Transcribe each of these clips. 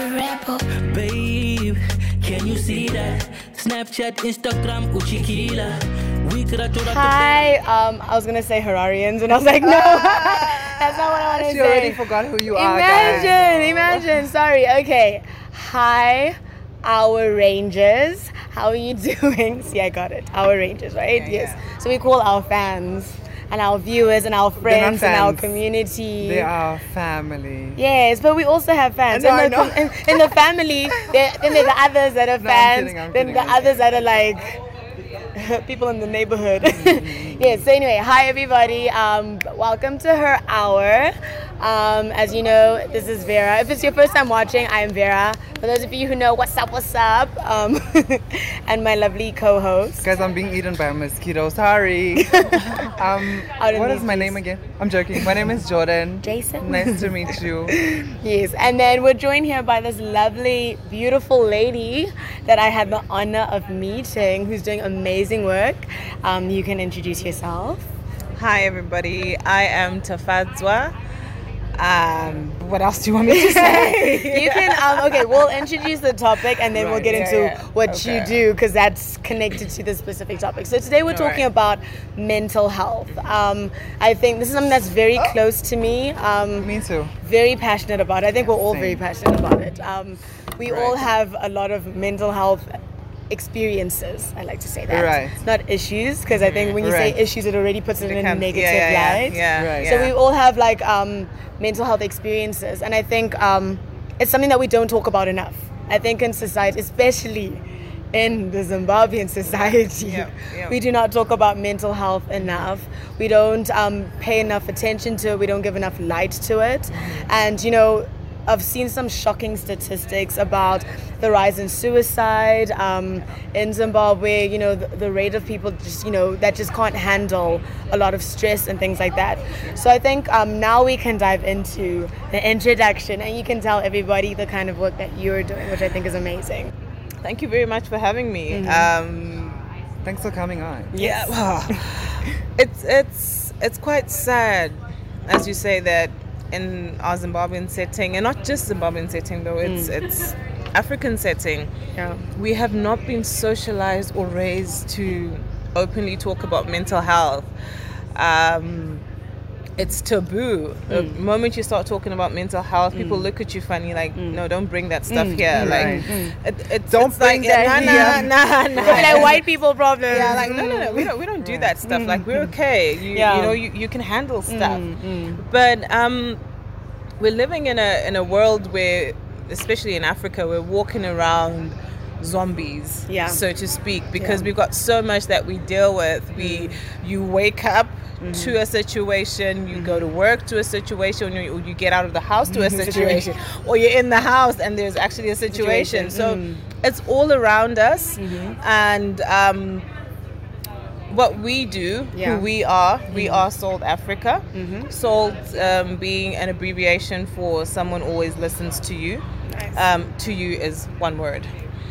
rebel. Babe, can you see that? Snapchat, Instagram, Uchikila. We could have told Hi, um, I was gonna say Hararians, and I was like, no, that's not what I want to say. She say. already forgot who you are. guys. Imagine, imagine. Sorry. Okay. Hi, our Rangers. How are you doing? See, I got it. Our Rangers, right? Yeah, yes. yeah. So we call our fans and our viewers and our friends and our community. They are family. Yes, but we also have fans. Know, in, the, in, in the family, there, then there are the others that are No, I'm fans. kidding, I'm then kidding, the I'm others that are like people in the neighborhood. Mm-hmm. yes. So anyway, hi everybody. Um, welcome to her hour. Um, as you know, this is Vera. If it's your first time watching, I am Vera. For those of you who know, what's up, what's up, um, and my lovely co-host. Guys, I'm being eaten by a mosquito. Sorry. um, Out in what these my name again? I'm joking. My name is Jordan. Jason. Nice to meet you. Yes, and then we're joined here by this lovely, beautiful lady that I had the honor of meeting who's doing amazing work. Um, you can introduce yourself. Hi everybody, I am Tafadzwa. Um, what else do you want me to say? You can, um, okay, we'll introduce the topic and then we'll get yeah, into yeah. what you do because that's connected to the specific topic. So today we're talking Alright. about mental health. Um, I think this is something that's very Oh. close to me. Um, Me too. very passionate about it. I think we're all very passionate about it. Um, we all have a lot of mental health experiences. I like to say that. Right. Not issues, because I think when you Right. say issues, it already puts it in a negative yeah, yeah, light. Yeah, yeah, Right. yeah. So we all have like um, mental health experiences, and I think um, it's something that we don't talk about enough. I think in society, especially in the Zimbabwean society, Yeah, yeah. we do not talk about mental health enough. We don't um, pay enough attention to it. We don't give enough light to it. And you know, I've seen some shocking statistics about the rise in suicide um, in Zimbabwe. You know, the, the rate of people just you know that just can't handle a lot of stress and things like that. So I think um, now we can dive into the introduction, and you can tell everybody the kind of work that you're doing, which I think is amazing. Thank you very much for having me. Mm-hmm. Um, Thanks for coming on. yeah, well, it's it's it's quite sad, as you say that in our Zimbabwean setting, and not just Zimbabwean setting though. It's Mm. it's African setting. Yeah. we have not been socialized or raised to openly talk about mental health. Um, it's taboo. The Mm. moment you start talking about mental health, people look at you funny, like, no, don't bring that stuff Mm. here. Like, Right. it, it's, Don't it's bring like, that nah, here. nah, nah, nah. like white people problems. Yeah, like no, no, no. We don't, we don't do that stuff. Like we're okay. You, Mm. Yeah. you know, you, you can handle stuff. mm. But um, we're living in a in a world where, especially in Africa, we're walking around zombies, Yeah. so to speak, because Yeah. we've got so much that we deal with. We, you wake up. Mm-hmm. To a situation, you go to work to a situation, or you, you get out of the house to a situation, or you're in the house and there's actually a situation. Situation, So it's all around us, Mm-hmm. and um, what we do, Yeah. Mm-hmm. who we are, we are Salt Africa. Salt um, being an abbreviation for someone always listens to you. Nice. Um, to you is one word.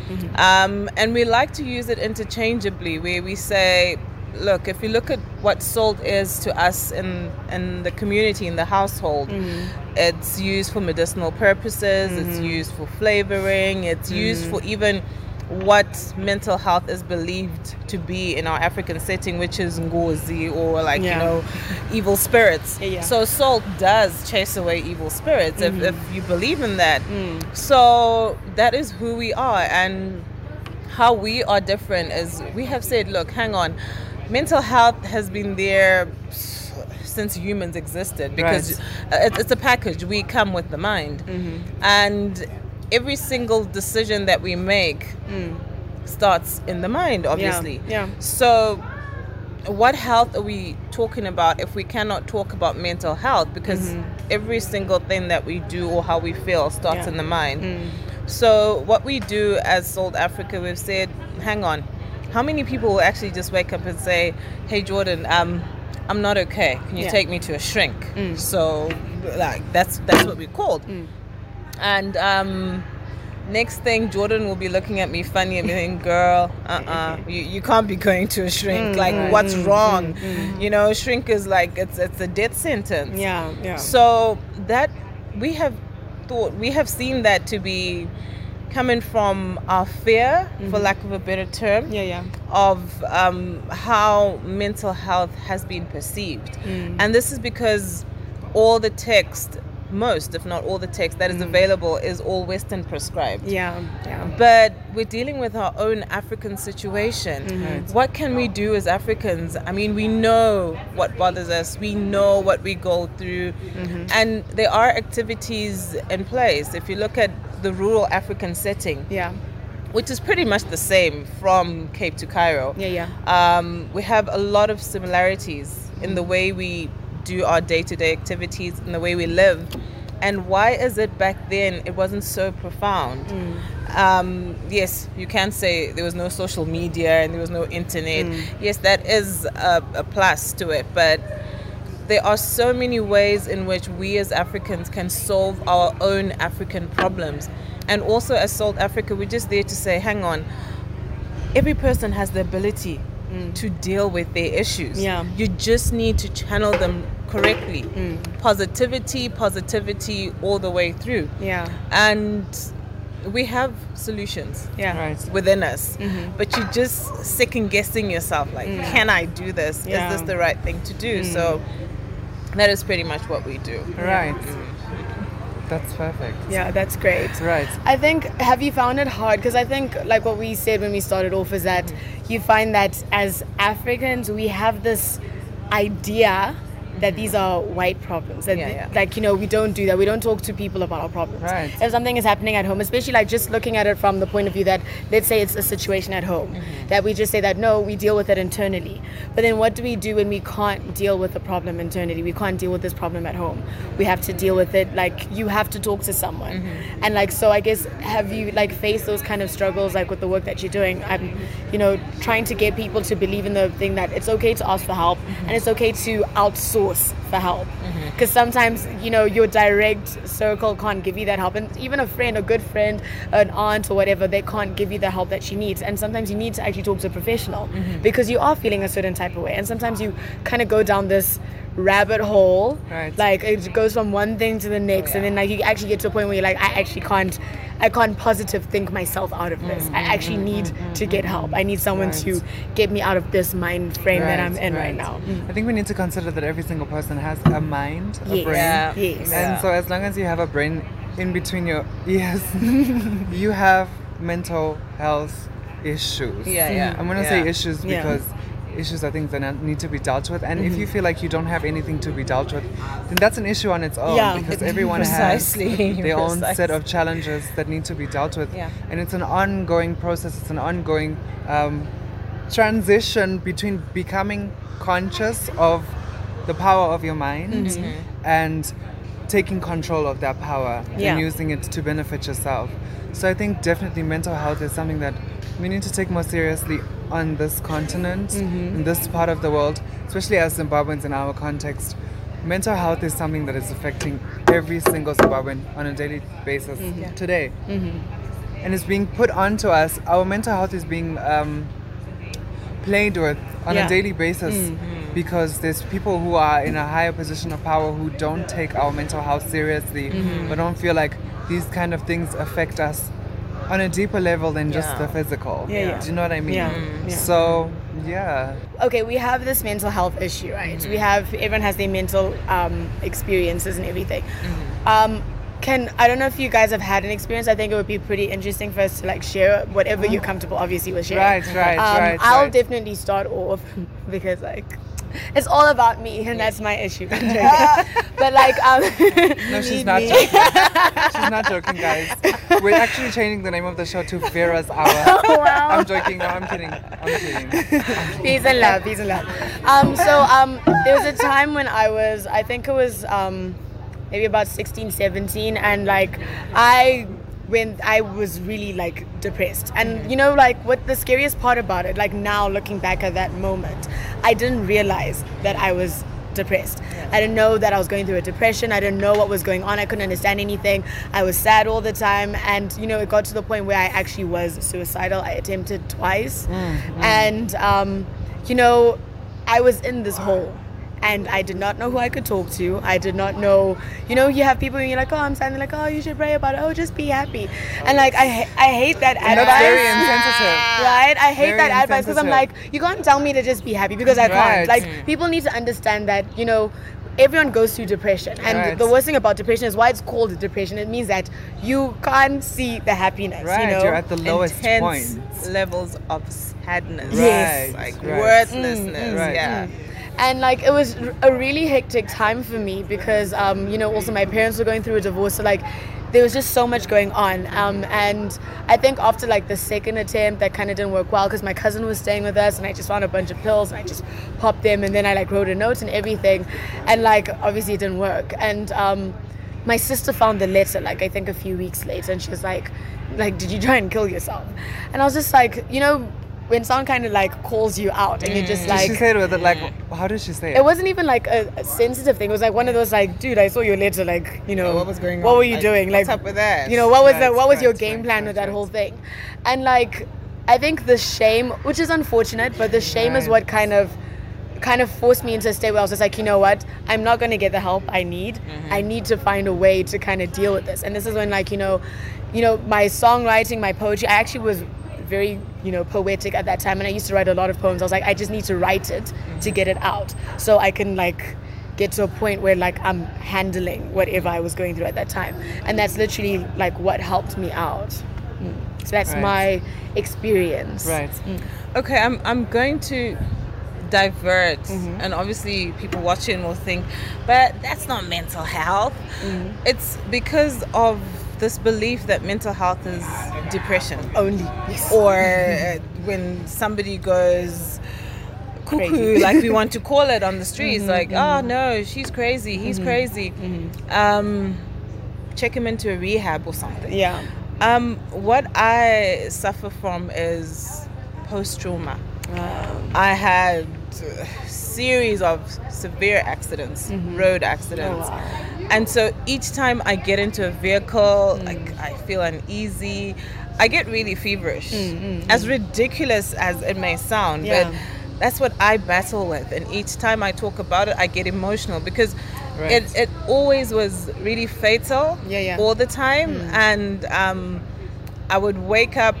Mm-hmm. Um, and we like to use it interchangeably, where we say, look, if you look at what salt is to us in, in the community, in the household, Mm-hmm. it's used for medicinal purposes, it's used for flavoring, it's used Mm-hmm. for even what mental health is believed to be in our African setting, which is ngozi or like, Yeah. you know, evil spirits. Yeah, yeah. So salt does chase away evil spirits if, if you believe in that. Mm. So that is who we are and how we are different is we have said, look, hang on, mental health has been there since humans existed because it- it's a package. We come with the mind, and every single decision that we make mm. starts in the mind, obviously. yeah. yeah. So, what health are we talking about if we cannot talk about mental health? Because mm-hmm. every single thing that we do or how we feel starts Yeah. in the mind. Mm. So, what we do as Salt Africa, we've said, hang on, how many people will actually just wake up and say, hey, Jordan, um, I'm not okay. Can you Yeah. take me to a shrink? Mm. So, like, that's that's what we called. And um, next thing, Jordan will be looking at me funny and being, girl, uh-uh, you, you can't be going to a shrink. Mm, like, what's mm, wrong? Mm, you know, shrink is like, it's, it's a death sentence. Yeah, yeah. So that we have thought we have seen that to be coming from our fear, for mm-hmm. lack of a better term, Yeah, yeah. of um, how mental health has been perceived. And this is because all the text, most, if not all the text that is mm. available, is all Western prescribed. Yeah, yeah. But we're dealing with our own African situation. Mm-hmm. Right. What can we do as Africans? I mean, we know what bothers us, we know what we go through, mm-hmm. and there are activities in place. If you look at the rural African setting, Yeah, which is pretty much the same from Cape to Cairo, yeah, yeah. um, we have a lot of similarities in the mm-hmm. way we do our day-to-day activities and the way we live. And why is it back then it wasn't so profound? Um, yes you can say there was no social media and there was no internet. Yes that is a, a plus to it but there are so many ways in which we as Africans can solve our own African problems. And also, as Salt Africa, we're just there to say, hang on, every person has the ability Mm. to deal with their issues. Yeah. You just need to channel them correctly. Mm. Positivity, positivity all the way through. Yeah, And we have solutions yeah. Right. within us, mm-hmm. but you're just second guessing yourself like, mm. can I do this? Yeah. Is this the right thing to do? So that is pretty much what we do. Right. That's perfect. Yeah, that's great. Right. I think, have you found it hard? Because I think, like what we said when we started off, is that mm. you find that as Africans, we have this idea that these are white problems. That Yeah, yeah. Like, you know, we don't do that. We don't talk to people about our problems. Right. If something is happening at home, especially like just looking at it from the point of view that, let's say it's a situation at home, Mm-hmm. that we just say that, no, we deal with it internally. But then what do we do when we can't deal with the problem internally? We can't deal with this problem at home. We have to deal with it, like, you have to talk to someone. Mm-hmm. And like, so I guess, have you like faced those kind of struggles, like with the work that you're doing? I'm, you know, trying to get people to believe in the thing that it's okay to ask for help and it's okay to outsource for help. Mm-hmm. Because sometimes, you know, your direct circle can't give you that help. And even a friend, a good friend, an aunt or whatever, they can't give you the help that she needs. And sometimes you need to actually talk to a professional mm-hmm. because you are feeling a certain type of way. And sometimes you kind of go down this rabbit hole. Right. Like it goes from one thing to the next. Oh, and then like you actually get to a point where you're like, I actually can't I can't positive think myself out of this. I mm, actually mm, mm, need to get help. I need someone to get me out of this mind frame that I'm in right, now. I think we need to consider that every single person has a mind, a Yes. brain. Yeah. Yes. And so as long as you have a brain in between your ears, you have mental health issues. Yeah, yeah, I'm gonna yeah. say issues Yeah. Issues are things that need to be dealt with. And if you feel like you don't have anything to be dealt with, then that's an issue on its own Yeah. because everyone Precisely. has their own set of challenges that need to be dealt with. Yeah. And it's an ongoing process. It's an ongoing um, transition between becoming conscious of the power of your mind Mm-hmm. and taking control of that power Yeah. and using it to benefit yourself. So I think definitely mental health is something that we need to take more seriously on this continent, Mm-hmm. in this part of the world, especially as Zimbabweans in our context. Mental health is something that is affecting every single Zimbabwean on a daily basis Mm-hmm. today. And it's being put onto us. Our mental health is being um, played with on Yeah. a daily basis because there's people who are in a higher position of power who don't take our mental health seriously but don't feel like these kind of things affect us on a deeper level than just Yeah. the physical. Yeah, yeah. Do you know what I mean? Yeah, yeah. So, yeah. okay, we have this mental health issue, right? We have everyone has their mental um, experiences and everything. Um, can I don't know if you guys have had an experience. I think it would be pretty interesting for us to like share whatever you're comfortable, obviously, with sharing. Right, right, um, right, I'll right. definitely start off because like. It's all about me, and that's my issue. But like, um, No, she's not me. joking. she's not joking, guys. We're actually changing the name of the show to Vera's Hour. wow. I'm joking. No, I'm kidding. I'm kidding. peace and love, peace and love. Um, so um, there was a time when I was, I think it was um, maybe about 16, 17, and like I when I was really like depressed. And you know, like what the scariest part about it, like now looking back at that moment, I didn't realize that I was depressed. I didn't know that I was going through a depression. I didn't know what was going on. I couldn't understand anything. I was sad all the time. And, you know, it got to the point where I actually was suicidal. I attempted twice. And, um, you know, I was in this hole. And I did not know who I could talk to. I did not know, you know, you have people and you're like, oh, I'm standing like, oh, you should pray about it. Oh, just be happy. And like, I, I hate that And advice. that's very insensitive. Right? I hate Very that advice because I'm like, insensitive. you can't tell me to just be happy because I Right. can't. Like, people need to understand that, you know, everyone goes through depression. And Right. the worst thing about depression is why it's called depression. It means that you can't see the happiness, Right, you know? you're at the lowest Intense point. levels of sadness. Yes. Like Right. Mm, worthlessness. Right. Mm, yeah. Mm. And like it was a really hectic time for me because um, you know also my parents were going through a divorce so like there was just so much going on. Um, and i think after like the second attempt that kind of didn't work well because my cousin was staying with us and i just found a bunch of pills and i just popped them and then i like wrote a note and everything. And like obviously it didn't work. And um, my sister found the letter like i think a few weeks later and she was like like did you try and kill yourself? And i was just like you know when someone kind of like calls you out and you're just Did like she say it with it like, how did she say it? it wasn't even like a, a sensitive thing. It was like one of those like, dude, I saw your letter. Like, you know, Oh, what was going What on? What were you Like, doing? what's like, up with that? You know, what was the Right, what was your game plan right, with that right. whole thing? And like, I think the shame, which is unfortunate, but the shame is what kind of kind of forced me into a state where I was just like, you know what, I'm not gonna get the help I need. Mm-hmm. I need to find a way to kind of deal with this. And this is when like, you know, you know, my songwriting, my poetry, I actually was very, you know, poetic at that time and I used to write a lot of poems. I was like, I just need to write it to get it out. So I can like get to a point where like I'm handling whatever I was going through at that time. And that's literally like what helped me out. Mm. So that's Right. my experience. right. Okay, I'm I'm going to divert Mm-hmm. and obviously people watching will think but that's not mental health Mm-hmm. it's because of this belief that mental health is depression Only. Yes. or uh, when somebody goes cuckoo Crazy. like we want to call it on the streets Mm-hmm, like oh no she's crazy he's crazy um check him into a rehab or something Yeah. um, what I suffer from is post trauma. I had a series of severe accidents, road accidents. Oh, wow. And so each time I get into a vehicle, mm. like I feel uneasy. I get really feverish. Mm, mm, as ridiculous as it may sound, Yeah. but that's what I battle with. And each time I talk about it, I get emotional because Right. it, it always was really fatal Yeah, yeah. all the time. And um, I would wake up,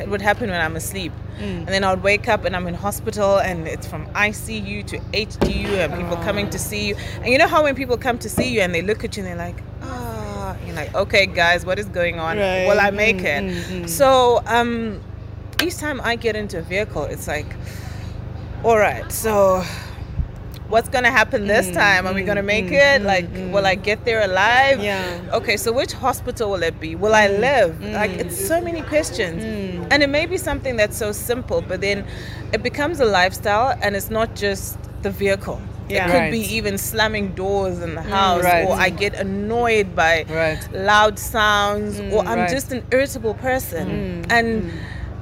it would happen when I'm asleep. And then I would wake up and I'm in hospital and it's from ICU to HDU and people coming to see you. And you know how when people come to see you and they look at you and they're like, ah, you're like, okay, guys, what is going on? Right. Will I make Mm, it? mm, mm. So um, each time I get into a vehicle, it's like, all right, so what's gonna happen this mm-hmm. time? Are we gonna make mm-hmm. it? Like, will I get there alive? Yeah. Okay, so which hospital will it be? Will I mm-hmm. live? Like, it's so many questions. Mm. And it may be something that's so simple, but then it becomes a lifestyle and it's not just the vehicle. Yeah. It could Right. be even slamming doors in the house, mm, Right. or I get annoyed by Right. loud sounds, or mm, I'm right. just an irritable person. And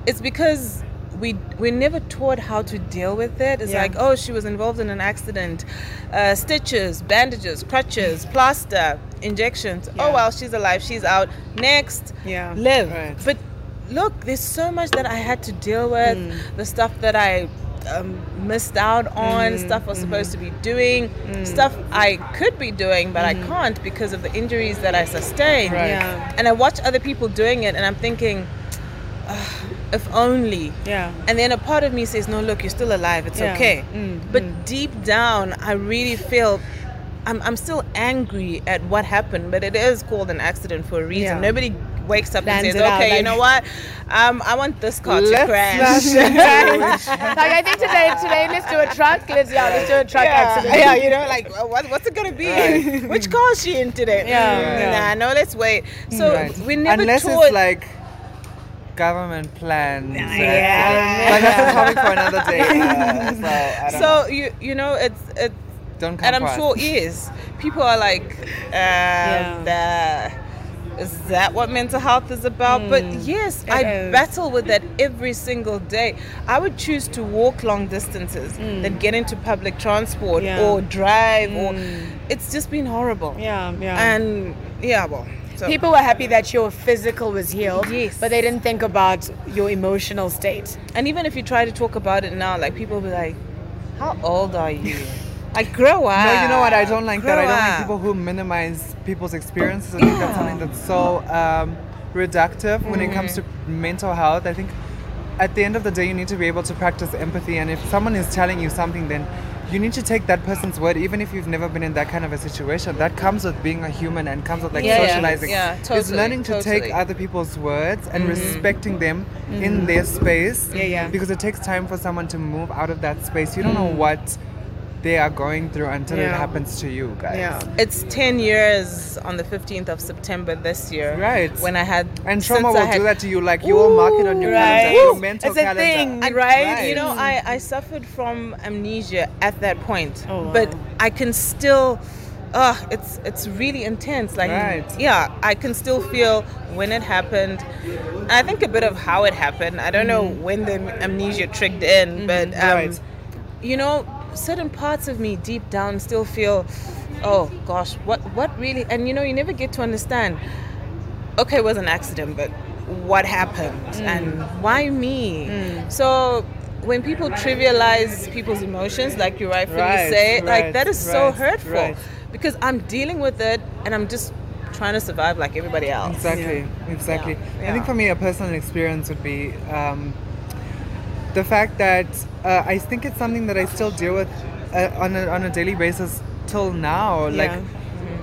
it's because we we're never taught how to deal with it. It's Yeah. like, oh, she was involved in an accident, uh, stitches, bandages, crutches, plaster, injections. Yeah. Oh well, she's alive, she's out. Next, Yeah. live. Right. But look, there's so much that I had to deal with. Mm. The stuff that I um, missed out on, Mm-hmm. stuff I was supposed to be doing, Mm. stuff I could be doing, but I can't because of the injuries that I sustained. Right. Yeah. And I watch other people doing it, and I'm thinking, "Ugh, if only. Yeah. And then a part of me says, no, look, you're still alive. It's Yeah. okay. Mm, But deep down, I really feel I'm, I'm still angry at what happened, but it is called an accident for a reason. Yeah. Nobody wakes up Plans and says, it out, okay, you know what? Um, I want this car to crash. like I think today, today let's do a truck. Let's yeah, let's do a truck yeah, accident. yeah, you know, like uh, what, what's it gonna be? Right. Which car is she in today? Yeah, Mm, yeah. Nah, no, let's wait. So Right. we never Unless taught. it's like government plans. Yeah. But that's a topic for another day. Uh, so I don't know. so you you know it's it's don't come and I'm sure is. People are like, uh, the, is that what mental health is about? but yes, I is. battle with that every single day. I would choose to walk long distances than get into public transport Yeah. or drive or it's just been horrible. Yeah, yeah. And yeah, well, so People were happy that your physical was healed, Yes. but they didn't think about your emotional state. and even if you try to talk about it now, like people will be like, "How old are you?" Like grow up. No, you know what? I don't like that. I don't like people who minimize people's experiences. I think that's something that's so um, reductive when it comes to Mm-hmm. mental health. I think at the end of the day, you need to be able to practice empathy. And if someone is telling you something, then you need to take that person's word, even if you've never been in that kind of a situation. That comes with being a human and comes with like Yeah, yeah. socializing. Yeah, It's totally, learning to take totally. Mm-hmm. other people's words and respecting them in their space. Yeah, yeah. Because it takes time for someone to move out of that space. You don't know Mm. what they are going through until it happens to you guys. Yeah. It's 10 years on the 15th of September this year. Right. When I had. And trauma I will had- do that to you. Like you will mark it on your Right. calendar, your mental It's a calendar. thing, And- right? You know, I, I suffered from amnesia at that point. Oh, wow. But I can still. Uh, it's it's really intense. Like, Right. yeah, I can still feel when it happened. And I think a bit of how it happened. I don't know when the amnesia tricked in, but um, Mm-hmm. Right. you know, certain parts of me deep down still feel, oh gosh, what what really? And you know, you never get to understand. Okay, it was an accident, but what happened Mm. and why me? So when people trivialize people's emotions, like you rightfully Right, say, like right, that is so hurtful right. because I'm dealing with it and I'm just trying to survive like everybody else. Exactly, exactly. Yeah, I think for me, a personal experience would be um, the fact that uh, I think it's something that I still deal with uh, on, a, on a daily basis till now. Like, Yeah.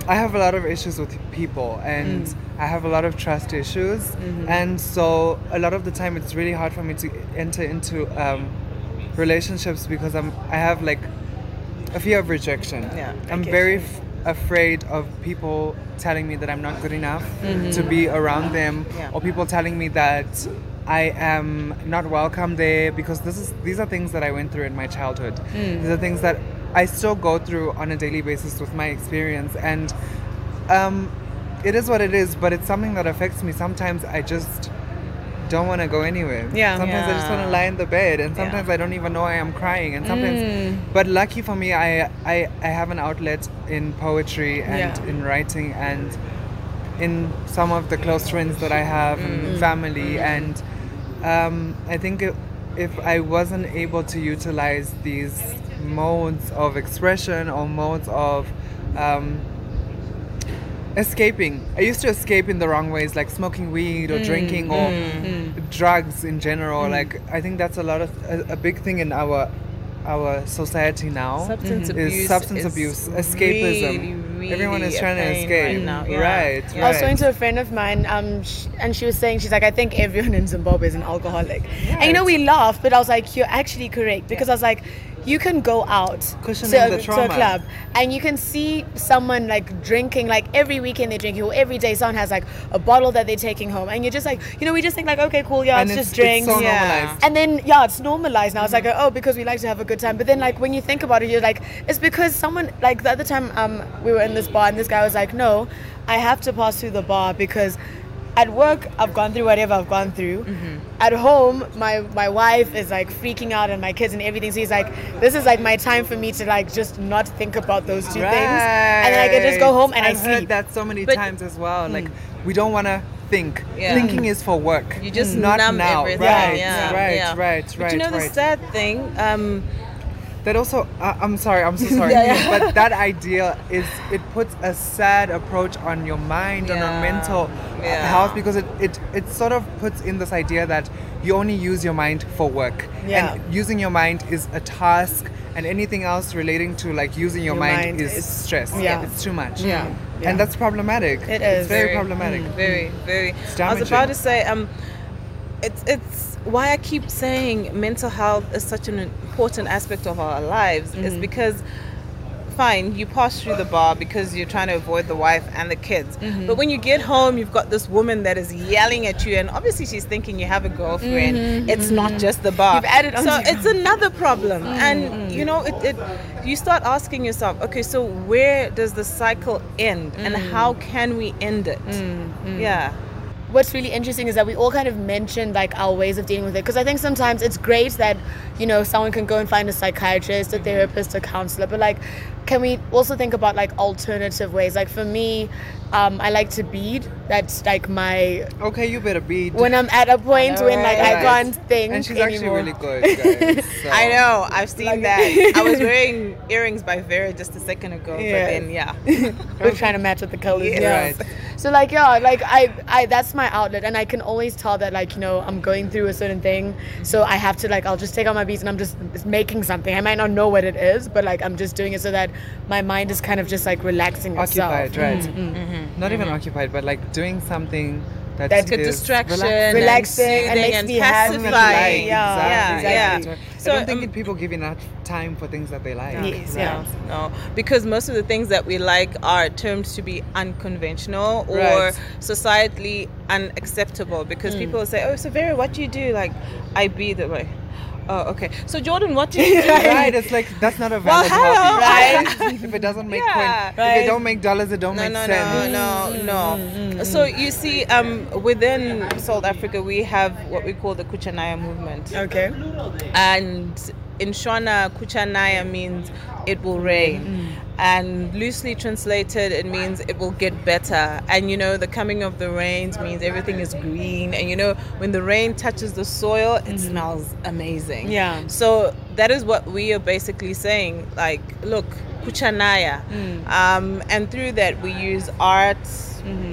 I have a lot of issues with people and Mm. I have a lot of trust issues. Mm-hmm. And so, a lot of the time, it's really hard for me to enter into um, relationships because I'm, I have like a fear of rejection. Yeah, I'm very f- afraid of people telling me that I'm not good enough to be around them, Yeah. or people telling me that I am not welcome there because this is these are things that I went through in my childhood. These are things that I still go through on a daily basis with my experience, and um, it is what it is. But it's something that affects me. Sometimes I just don't want to go anywhere. Yeah. Sometimes I just want to lie in the bed, and Yeah. sometimes I don't even know I am crying, and sometimes. Mm. But lucky for me, I, I I have an outlet in poetry and Yeah. in writing and in some of the close friends that I have Mm. and family, and um, I think if, if I wasn't able to utilize these modes of expression or modes of um, escaping. I used to escape in the wrong ways, like smoking weed Mm, or drinking or drugs in general. Like I think that's a lot of a, a big thing in our our society now. Substance Is abuse substance abuse, escapism. really, Everyone is trying to escape. right now, yeah. Right, Yeah. I was talking to a friend of mine, um, sh- and she was saying, she's like, I think everyone in Zimbabwe is an alcoholic. And you know, we laughed, but I was like, you're actually correct. Because I was like, you can go out to, a, to a club and you can see someone like drinking, like every weekend they're drinking, or every day someone has like a bottle that they're taking home. And you're just like, you know, we just think like, okay, cool, yeah, And it's, it's- just it's drinks. so Yeah. normalized. And then yeah, it's normalized now. It's like oh, because we like to have a good time. But then like when you think about it, you're like, it's because someone like the other time um we were in this bar and this guy was like, no, I have to pass through the bar because at work I've gone through whatever I've gone through. At home, my my wife is like freaking out and my kids and everything. So he's like, this is like my time for me to like just not think about those two things, and then I can just go home and I've I heard sleep. that so many But- times as well. Like we don't want to think. Yeah. Thinking is for work. You just not numb now. everything. Right, yeah, right, yeah. right, But right, you know the sad thing, um, That also, uh, I'm sorry, I'm so sorry, Yeah, yeah. but that idea is it puts a sad approach on your mind, on your mental Yeah. health, because it, it it sort of puts in this idea that you only use your mind for work, Yeah. and using your mind is a task, and anything else relating to like using your, Your mind, mind is, is- stress. yeah. it's too much. Yeah. Yeah. and that's problematic. It It's very, Very. problematic. very, very. I was about to say, um, it's it's why I keep saying mental health is such an important aspect of our lives. Is mm-hmm. because. Fine, you pass through the bar because you're trying to avoid the wife and the kids. Mm-hmm. But when you get home, you've got this woman that is yelling at you, and obviously she's thinking you have a girlfriend. Mm-hmm. It's not just the bar. You've added so it's another problem, and you know, it, it. You start asking yourself, okay, so where does the cycle end, and mm. how can we end it? Yeah. What's really interesting is that we all kind of mentioned like our ways of dealing with it because i think sometimes it's great that you know someone can go and find a psychiatrist a therapist a counselor but like can we also think about like alternative ways? Like for me, um, I like to bead. That's like my Okay, you better bead when I'm at a point know, when like I Right. can't think and she's anymore. actually really good. Guys, so. I know. I've seen Like- that. I was wearing earrings by Vera just a second ago, Yeah. but then yeah. We're trying to match with the colors. Yes. Yeah. Right. So like yeah, like I, I that's my outlet, and I can always tell that like you know I'm going through a certain thing, so I have to like I'll just take out my beats and I'm just making something. I might not know what it is, but like I'm just doing it so that my mind is kind of just like relaxing itself. occupied, right? Mm-hmm. Not even occupied, but like doing something that That's Like a distraction, relaxing. and Relaxing and soothing and happy. Pacifying. Yeah, exactly, yeah, exactly. yeah. I So, don't think um, people give enough time for things that they like. Yes, Right. yeah. No, because most of the things that we like are termed to be unconventional or Right. societally unacceptable. Because people say, "Oh, so Vera, what do you do?" Like, I be the way. Oh, okay. So Jordan, what do you do? Right, it's like that's not a valid hello, hobby. Right? if it doesn't make Yeah. point, if it don't make dollars, it don't no, make no, sense. no, no, mm, no. Mm, mm, so you see, um, within Salt Africa, we have what we call the Kuchanaya movement. Okay. and in Shona, Kuchanaya means it will rain. And loosely translated, it means it will get better. And you know, the coming of the rains means everything is green. And you know, when the rain touches the soil, it smells amazing. Yeah. So that is what we are basically saying. Like, look, Kuchanaya. Um, and through that, we use art.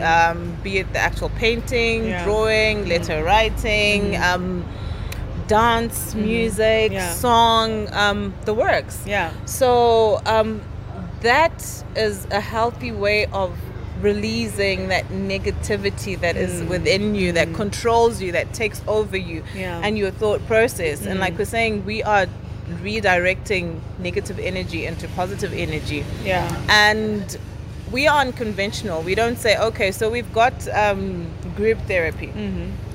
Um, be it the actual painting, Yeah. drawing, letter writing, um, dance, music, Yeah. song, um, the works. Yeah. So um, that is a healthy way of releasing that negativity that is within you, that controls you, that takes over you, Yeah. and your thought process. And like we're saying, we are redirecting negative energy into positive energy Yeah. and we are unconventional. We don't say, okay, so we've got um, group therapy.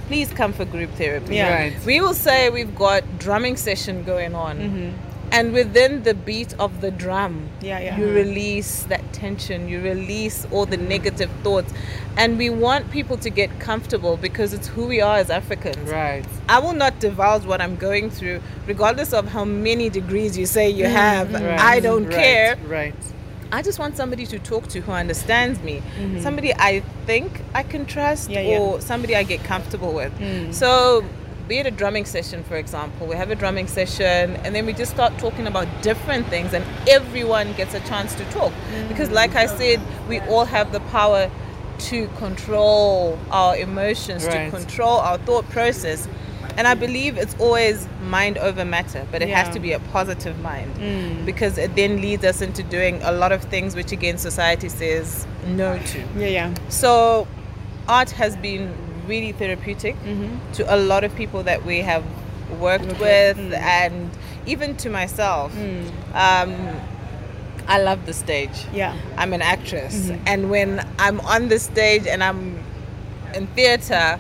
Please come for group therapy. Yeah. Right. We will say we've got drumming session going on. Mm-hmm. And within the beat of the drum, Yeah, yeah. you mm-hmm. release that tension, you release all the negative thoughts. And we want people to get comfortable because it's who we are as Africans. Right. I will not divulge what I'm going through, regardless of how many degrees you say you mm-hmm. have. Right. I don't right. care. Right. I just want somebody to talk to who understands me. Mm-hmm. Somebody I think I can trust Yeah, yeah. or somebody I get comfortable with. Mm. So be it a drumming session, for example, we have a drumming session and then we just start talking about different things and everyone gets a chance to talk. Mm. Because like I said, we all have the power to control our emotions, Right. to control our thought process. And I believe it's always mind over matter, but it has to be a positive mind mm. because it then leads us into doing a lot of things which again society says no to. Yeah. Yeah. So art has been really therapeutic mm-hmm. to a lot of people that we have worked with mm. and even to myself. Mm. Um, I love the stage. Yeah. I'm an actress, mm-hmm. and when I'm on the stage and I'm in theater,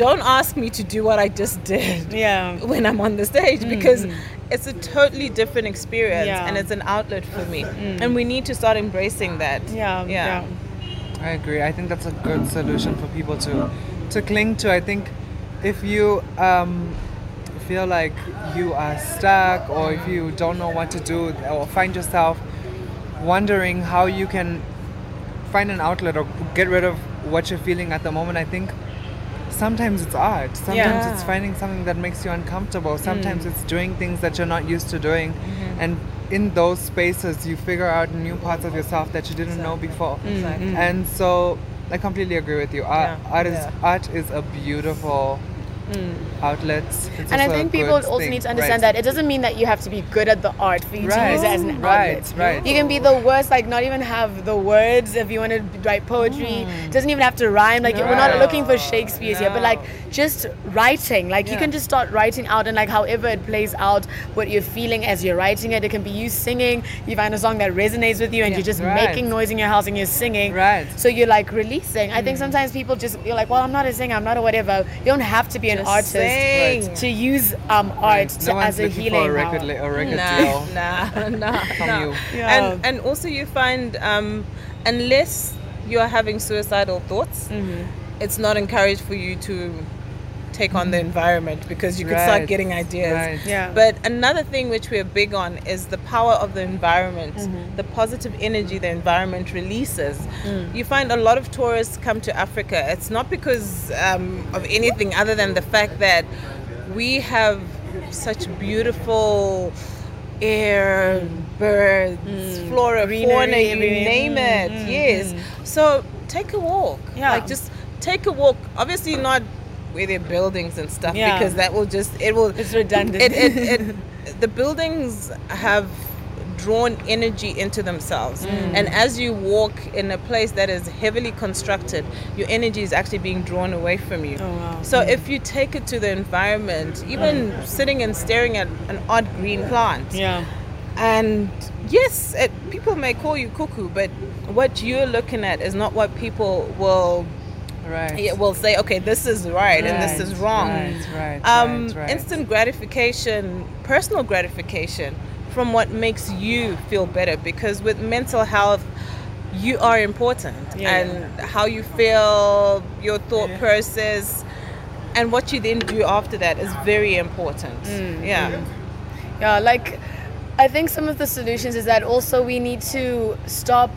don't ask me to do what I just did Yeah. when I'm on the stage because it's a totally different experience Yeah. and it's an outlet for me, and we need to start embracing that. Yeah. yeah. I agree. I think that's a good solution for people to to cling to. I think if you um, feel like you are stuck or if you don't know what to do or find yourself wondering how you can find an outlet or get rid of what you're feeling at the moment, I think sometimes it's art. Sometimes Yeah. it's finding something that makes you uncomfortable. Mm. Sometimes it's doing things that you're not used to doing. Mm-hmm. And in those spaces, you figure out new parts of yourself that you didn't know before. Exactly. And so I completely agree with you. Art, Yeah. art is Yeah. art is a beautiful Mm. outlet. It's And I think people also thing. need to understand Right. that it doesn't mean that you have to be good at the art for you to use it as an Right, outlet. right. You can be the worst, like not even have the words if you want to write poetry. It doesn't even have to rhyme. Like we're not looking for Shakespeare's here, but like just writing. Like you can just start writing out and like however it plays out, what you're feeling as you're writing it. It can be you singing. You find a song that resonates with you, and you're just Right. making noise in your house and you're singing. Right. So you're like releasing. I think mm. sometimes people just you're like, well, I'm not a singer. I'm not a whatever. You don't have to be an Just artist sing. to use um, art to, no one's as a healing for a record, power. li- a record Nah, deal. nah, nah, From nah. you. Yeah. And and also you find um, unless you are having suicidal thoughts, Mm-hmm. it's not encouraged for you to take on the environment because you could start getting ideas. right. Yeah. But another thing which we're big on is the power of the environment, Mm-hmm. the positive energy the environment releases. Mm. You find a lot of tourists come to Africa. It's not because um, of anything other than the fact that we have such beautiful air, birds, flora, Mm. Greenery Mm-hmm. fauna, you everywhere. name it. yes. So take a walk. Yeah. Like just take a walk. Obviously not where there are buildings and stuff Yeah. because that will just it will It's redundant. it, it, it, the buildings have drawn energy into themselves Mm. and as you walk in a place that is heavily constructed your energy is actually being drawn away from you Oh, wow. so if you take it to the environment even sitting and staring at an odd green plant yeah. and yes it, people may call you cuckoo but what you're looking at is not what people will Right. yeah, will say okay this is right, and this is wrong Right, right, um, right, right. instant gratification, personal gratification from what makes you feel better. Because with mental health, you are important, Yeah. and how you feel, your thought process, and what you then do after that is very important. Mm, Yeah. Yeah, like I think some of the solutions is that also we need to stop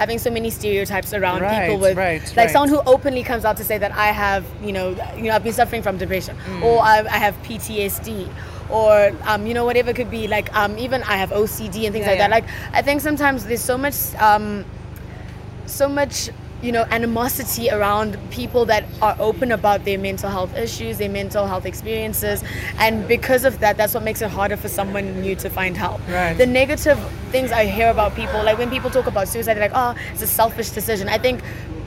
having so many stereotypes around people with right, like right. someone who openly comes out to say that I have, you know, you know, I've been suffering from depression Mm. or I, I have PTSD or um, you know whatever it could be like um, even I have OCD and things Yeah, like that. Like I think sometimes there's so much um, so much you know animosity around people that are open about their mental health issues their mental health experiences and because of that that's what makes it harder for someone new to find help Right. the negative things i hear about people like when people talk about suicide they're like oh it's a selfish decision i think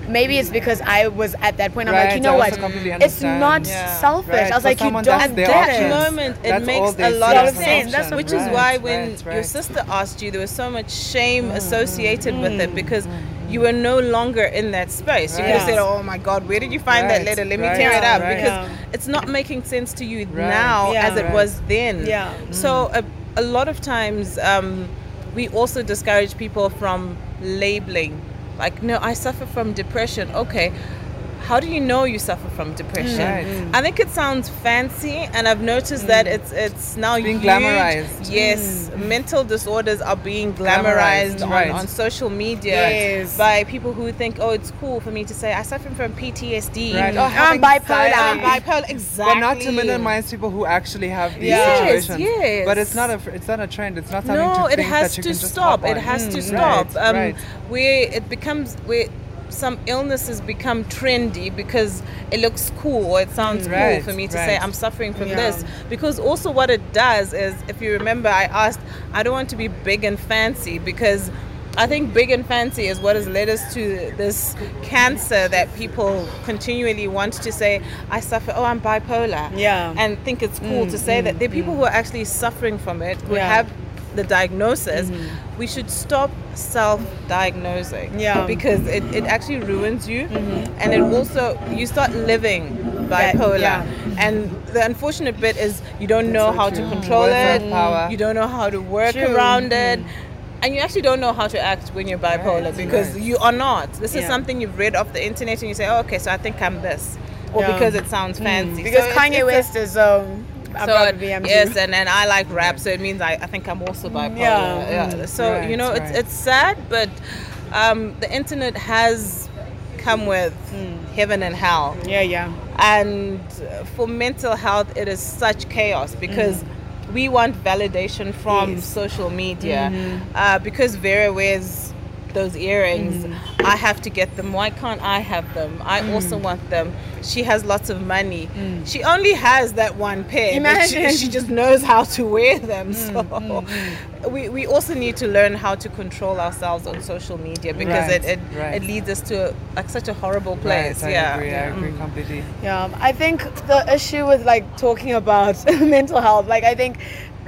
maybe it's because i was at that point i'm like you know I what it's not. Yeah. selfish Right, i was for like you don't that's their get that options. moment, it That's makes a lot of sense. option. Which Right, is why when right, your sister asked you, there was so much shame associated with it because mm. You were no longer in that space. You could have said, "Oh my God, where did you find that letter? Let me right, tear it up," right. because Yeah. it's not making sense to you Right. now Yeah. as it Right. was then. Yeah. So a, a lot of times um, we also discourage people from labeling. Like, no, I suffer from depression. Okay. How do you know you suffer from depression? Right. Mm. I think it sounds fancy, and I've noticed that it's it's now being huge. glamorized. Yes, mental disorders are being Glamorized, glamorized, right. on, on social media Yes. by people who think, oh, it's cool for me to say I suffer from PTSD. Right. Oh, I'm having bipolar. I'm bipolar. Exactly. But not to minimize people who actually have these Yes, situations. yes. But it's not a it's not a trend. It's not something no, to it think has that you to can stop. It on. has to Mm, stop. Right, um, right. Where it becomes where some illnesses become trendy because it looks cool or it sounds Mm, cool for me to right. say I'm suffering from Yeah. this. Because also what it does is, if you remember, I asked, I don't want to be big and fancy because. I think big and fancy is what has led us to this cancer that people continually want to say, I suffer, oh, I'm bipolar. Yeah. And think it's cool to say that. There are people who are actually suffering from it, who Yeah. have the diagnosis, mm. we should stop self-diagnosing. Yeah. Because it, it actually ruins you, mm-hmm. and it also you start living bipolar. yeah. And the unfortunate bit is you don't know how to control it. power. You don't know how to work True. around it. Mm-hmm. And you actually don't know how to act when you're bipolar Right, because right. you are not. This is something you've read off the internet and you say, oh, okay, so I think I'm this. Or Yeah. because it sounds mm. fancy. because So kanye it's west is um so am yes, and, and I like rap, so it means I, I think I'm also bipolar. Yeah. Yeah. So Right, you know, it's right. it's sad, but um, the internet has come with heaven and hell, yeah yeah and for mental health, it is such chaos because. We want validation from Yes. social media uh, because Vera wears those earrings. Mm-hmm. I have to get them. Why can't I have them? I mm. also want them. She has lots of money. Mm. She only has that one pair. but she- Imagine. she just knows how to wear them. Mm, so we, we also need to learn how to control ourselves on social media because Right, it, it, right. it leads us to like such a horrible place. Right, I yeah. agree. I agree completely. Yeah, I think the issue with like talking about mental health, like I think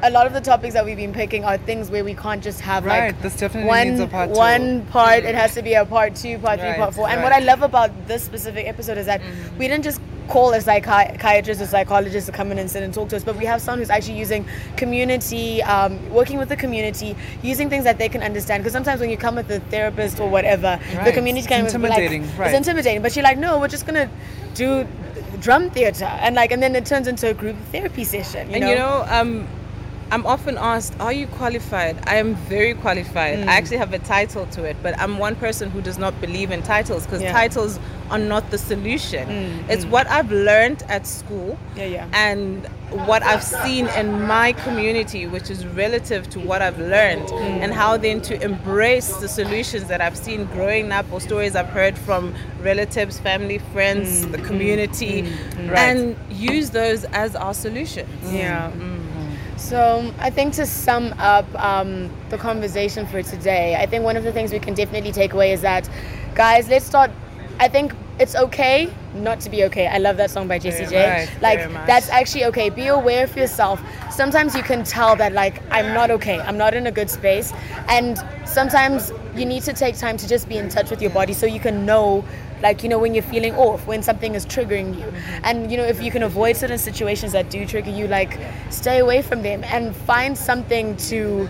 a lot of the topics that we've been picking are things where we can't just have Right, like this definitely one needs a part two. one part. It has to be a part two, part three, Right, part four. And what. I love about this specific episode is that Mm-hmm. we didn't just call a psychiatrist or psychologist to come in and sit and talk to us, but we have someone who's actually using community, um, working with the community, using things that they can understand. Because sometimes when you come with a therapist or whatever, the community can be like, intimidating, right. it's intimidating. But you're like, no, we're just gonna do drum theater and like and then it turns into a group therapy session you and know? you know, um, I'm often asked, "Are you qualified?" I am very qualified. Mm. I actually have a title to it, but I'm one person who does not believe in titles because Yeah. titles are not the solution. Mm, It's what I've learned at school Yeah, yeah. and what I've seen in my community, which is relative to what I've learned, Mm. and how then to embrace the solutions that I've seen growing up or stories I've heard from relatives, family, friends, Mm, the community, Right. and use those as our solutions. Yeah. So I think to sum up um, the conversation for today, I think one of the things we can definitely take away is that, guys, let's start. I think it's okay not to be okay. I love that song by Jessie J. right, like that's actually okay. Be aware of yourself. Sometimes you can tell that like I'm not okay. I'm not in a good space, and sometimes you need to take time to just be in touch with your body so you can know like you know when you're feeling off when something is triggering you. Mm-hmm. And you know if you can avoid certain situations that do trigger you like stay away from them and find something to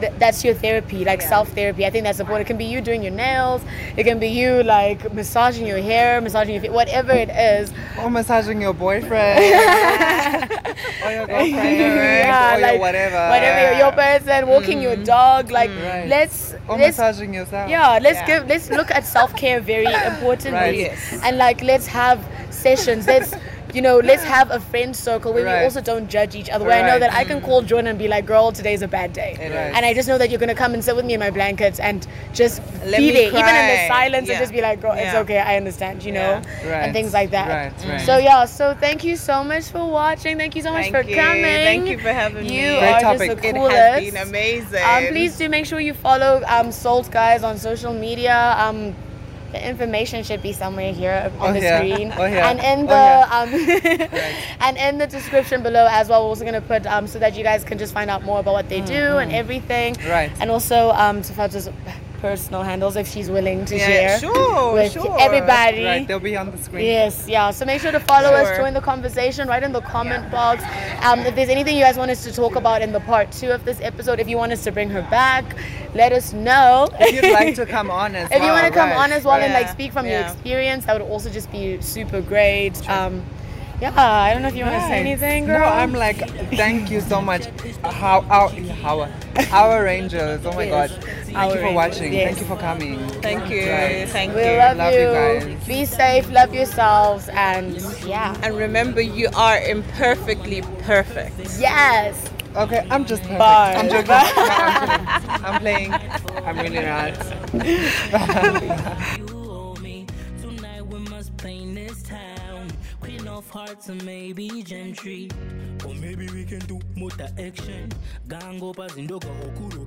th- that's your therapy like self therapy i think that's important it can be you doing your nails it can be you like massaging your hair massaging your feet whatever it is Or massaging your boyfriend. or your girlfriend. Yeah, or like, your whatever. whatever your, your person walking your mm. dog like mm. Right. let's Or let's massaging yourself. yeah let's Yeah. give let's look at self-care very importantly Right. Yes. and like let's have sessions let's you know let's have a friend circle where Right. we also don't judge each other where i know that i can call jordan and be like girl today's a bad day It and i just know that you're gonna come and sit with me in my blankets and just Let be me there even in the cry. silence and just be like girl it's okay i understand you know Yeah. Right. and things like that Right, right. so yeah so thank you so much for watching thank you so much Thank for you. coming Thank you for having you me. Great are topic. just the It coolest has been amazing. um, please do make sure you follow um, Salt Guys on social media. Um, the information should be somewhere here on Oh, the yeah. screen Oh, yeah. and in Oh, the yeah. um, and in the description below as well. We're also gonna put um, so that you guys can just find out more about what they do and everything. Right. And also um, Safata's personal handles if she's willing to Yeah, share sure, with sure. everybody. Right, they'll be on the screen. Yes, yeah. So make sure to follow us, Sure. join the conversation, write in the comment box. Um, if there's anything you guys want us to talk about in the part two of this episode, if you want us to bring her back, let us know. If you'd like to come on as If well. you want to come right, on as well and like speak from your experience, that would also just be super great. Um, yeah, I don't know if you want to say anything, No. I'm like, thank you so much. How our our our Rangers. Oh my Yes. God. Thank Our you for watching. yes. Thank you for coming. Thank you. Right. Thank we you. love, Love you. you guys. Be safe, love yourselves, and yeah. And remember, you are imperfectly perfect. Yes. Okay, I'm just perfect. Bye. I'm joking. I'm, kidding. I'm playing. I'm really not. of hearts and maybe gentry. Or maybe we can do motor action. gang Gango pazindoka okuro